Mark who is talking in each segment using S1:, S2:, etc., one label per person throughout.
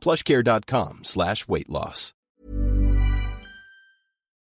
S1: plushcare.com slash weight loss.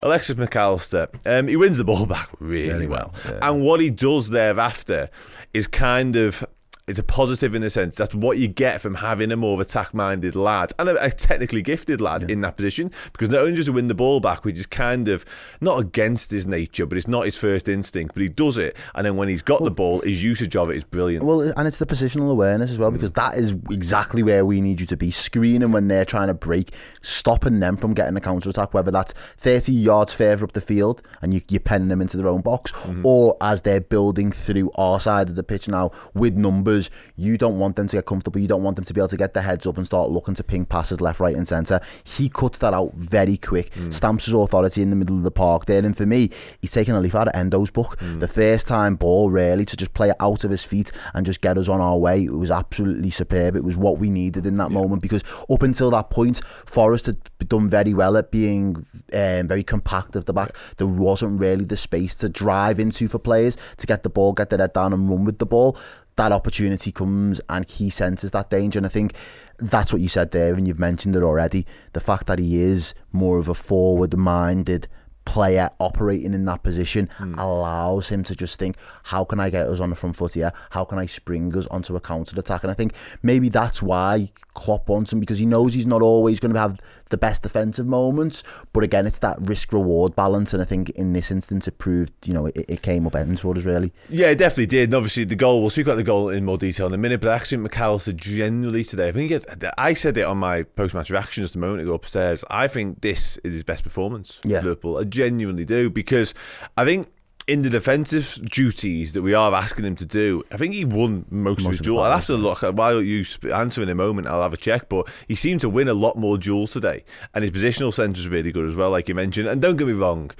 S2: Alexis Mac Allister, um, he wins the ball back really,
S3: Really
S2: well.
S3: well, yeah.
S2: And what he does thereafter is kind of it's a positive in a sense. That's what you get from having a more of attack minded lad and a, a technically gifted lad in that position. Because not only does he win the ball back, which is kind of not against his nature, but it's not his first instinct, but he does it. And then when he's got the ball, his usage of it is brilliant.
S3: Well, and it's the positional awareness as well, because mm. that is exactly where we need you to be screening when they're trying to break, stopping them from getting a counter attack, whether that's 30 yards further up the field and you, you're penning them into their own box, mm-hmm. or as they're building through our side of the pitch now with numbers. You don't want them to get comfortable. You don't want them to be able to get their heads up and start looking to ping passes left, right, and centre. He cuts that out very quick, stamps his authority in the middle of the park there. And for me, he's taking a leaf out of Endo's book. The first time ball, really, to just play it out of his feet and just get us on our way. It was absolutely superb. It was what we needed in that moment because up until that point, Forest had done very well at being um, very compact at the back. There wasn't really the space to drive into for players to get the ball, get their head down, and run with the ball. That opportunity comes and he senses that danger. And I think that's what you said there, and you've mentioned it already. The fact that he is more of a forward minded player operating in that position hmm. allows him to just think, how can I get us on the front foot here? How can I spring us onto a counter attack? And I think maybe that's why Klopp wants him because he knows he's not always going to have the best defensive moments. But again, it's that risk reward balance. And I think in this instance, it proved, you know, it, it came up ends for us really.
S2: Yeah, it definitely did. And obviously, the goal, we'll speak about the goal in more detail in a minute, but actually, Mac Allister generally today, I think it, I said it on my post match reaction just a moment ago upstairs. I think this is his best performance
S3: Yeah.
S2: Liverpool. Genuinely do because I think. In the defensive duties that we are asking him to do, I think he won most, of his duels. I'll have to look while you answer in a moment. I'll have a check, but he seemed to win a lot more duels today, and his positional sense was really good as well, like you mentioned. And don't get me wrong,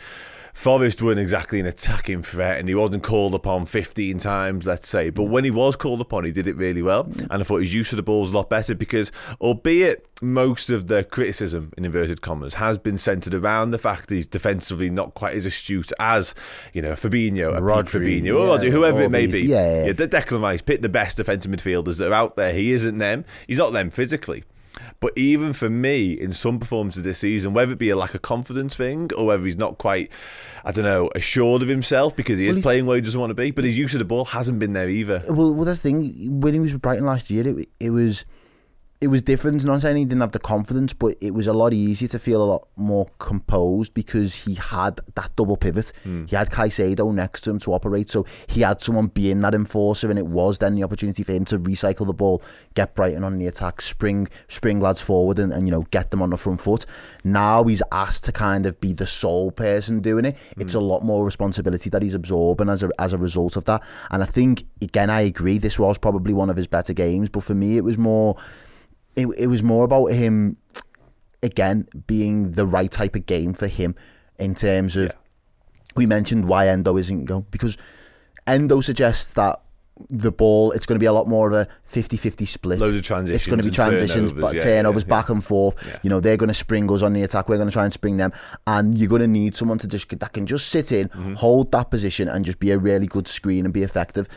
S2: Forest weren't exactly an attacking threat, and he wasn't called upon 15 times, let's say. But when he was called upon, he did it really well. And I thought his use of the ball was a lot better because, albeit most of the criticism, in inverted commas, has been centred around the fact that he's defensively not quite as astute as, you know, Fabinho, a
S3: Rodri,
S2: Fabinho, or
S3: yeah,
S2: Rodri, whoever it may
S3: these-
S2: be.
S3: yeah, yeah.
S2: the Declan Rice, pick the best defensive midfielders that are out there. He isn't them. He's not them physically. But even for me, in some performances this season, whether it be a lack of confidence thing or whether he's not quite, I don't know, assured of himself because he is
S3: he's-
S2: playing where he doesn't want to be, but his use of the ball hasn't been there either.
S3: Well, well, that's the thing. When he was with Brighton last year, it, it was it was different. Not saying he didn't have the confidence, but it was a lot easier to feel a lot more composed because he had that double pivot. Hmm. He had Caicedo next to him to operate, so he had someone being that enforcer, and it was then the opportunity for him to recycle the ball, get Brighton on the attack, spring spring lads forward, and, and you know get them on the front foot. Now he's asked to kind of be the sole person doing it. It's a hmm. lot more responsibility that he's absorbing as a as a result of that. And I think again, I agree. This was probably one of his better games, but for me, it was more it, it was more about him again being the right type of game for him in terms of we mentioned why Endo isn't going because Endo suggests that the ball it's going to be a lot more of a 50-50 split
S2: Loads of transitions
S3: it's going to be transitions
S2: turnovers,
S3: but
S2: yeah,
S3: turnovers
S2: yeah, yeah.
S3: back and forth
S2: Yeah.
S3: you know they're going to spring us on the attack we're going to try and spring them and you're going to need someone to just that can just sit in
S2: Mm-hmm.
S3: hold that position and just be a really good screen and be effective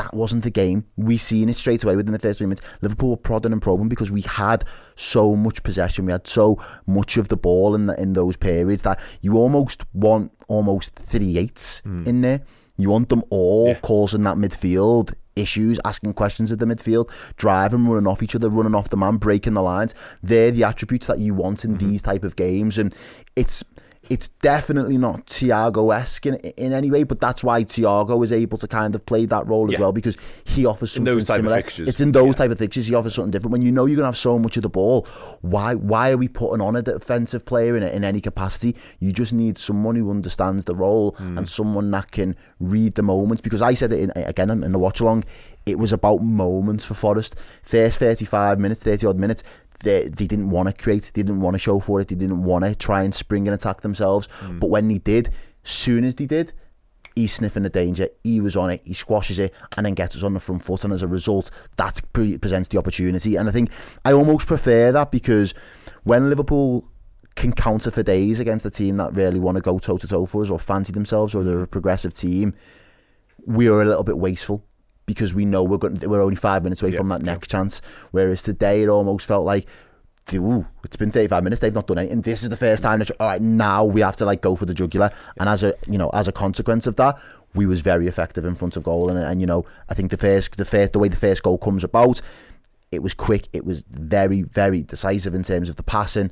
S3: that wasn't the game. We seen it straight away within the first three minutes. Liverpool were prodding and probing because we had so much possession. We had so much of the ball in the, in those periods that you almost want almost three eights in there. You want them all.
S2: Yeah.
S3: causing that midfield issues, asking questions of the midfield, driving, running off each other, running off the man, breaking the lines. They're the attributes that you want in mm-hmm. these type of games, and it's it's definitely not Thiago esque in, in any way, but that's why Thiago is able to kind of play that role as yeah. well because he offers something
S2: in those type
S3: similar.
S2: Of fixtures.
S3: It's in those yeah. type of fixtures he offers something different. When you know you're gonna have so much of the ball, why why are we putting on a defensive player in in any capacity? You just need someone who understands the role mm. and someone that can read the moments. Because I said it in, again in the watch along, it was about moments for Forest. First 35 minutes, 30 odd minutes, they, they didn't want to create, they didn't want to show for it, they didn't want to try and spring and attack themselves. Mm. But when they did, soon as they did, he's sniffing the danger, he was on it, he squashes it, and then gets us on the front foot. And as a result, that pre- presents the opportunity. And I think I almost prefer that because when Liverpool can counter for days against a team that really want to go toe to toe for us or fancy themselves or they're a progressive team, we are a little bit wasteful because we know we're going we're only five minutes away yeah, from that next chance. Whereas today it almost felt like ooh, it's been 35 minutes, they've not done anything. This is the first time that all right, now we have to like go for the jugular. And as a you know, as a consequence of that, we was very effective in front of goal. And and you know, I think the first the first the way the first goal comes about, it was quick, it was very, very decisive in terms of the passing.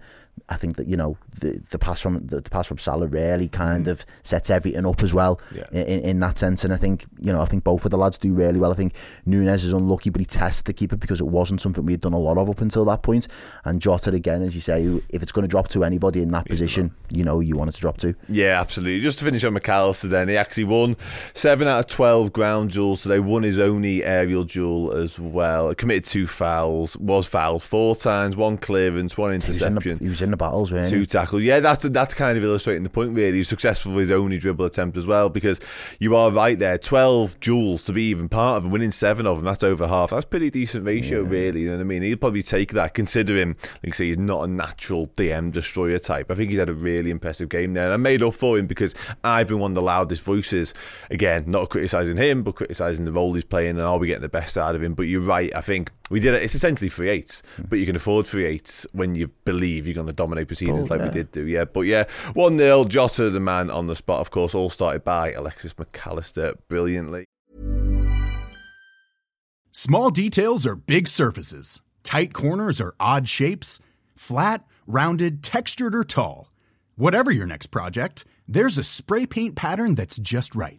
S3: I think that you know the the pass from the, the pass from Salah really kind mm. of sets everything up as well yeah. in, in that sense. And I think you know I think both of the lads do really well. I think Nunez is unlucky, but he tests the keeper because it wasn't something we had done a lot of up until that point. And Jota again, as you say, if it's going to drop to anybody in that He's position, you know you want it to drop to.
S2: Yeah, absolutely. Just to finish on Mac Allister, then he actually won seven out of twelve ground duels today. Won his only aerial duel as well. Committed two fouls, was fouled four times, one clearance, one interception.
S3: He was in the, in the battles, really.
S2: Two tackles. Yeah, that's that's kind of illustrating the point. Really, he's successful with his only dribble attempt as well. Because you are right there, twelve duels to be even part of, and winning seven of them. That's over half. That's pretty decent ratio, yeah. really. You know what I mean? He'd probably take that, considering, like I say, he's not a natural DM destroyer type. I think he's had a really impressive game there, and I made up for him because I've been one of the loudest voices. Again, not criticising him, but criticising the role he's playing, and are we getting the best out of him? But you're right. I think we did it. It's essentially free three eights, but you can afford free three eights when you believe you're going to dominate proceedings oh, like yeah. we did do. Yeah, but yeah, one 0 Jota, the man on the spot, of course, all started by Alexis Mac Allister brilliantly.
S4: Small details are big surfaces. Tight corners are odd shapes. Flat, rounded, textured, or tall. Whatever your next project, there's a spray paint pattern that's just right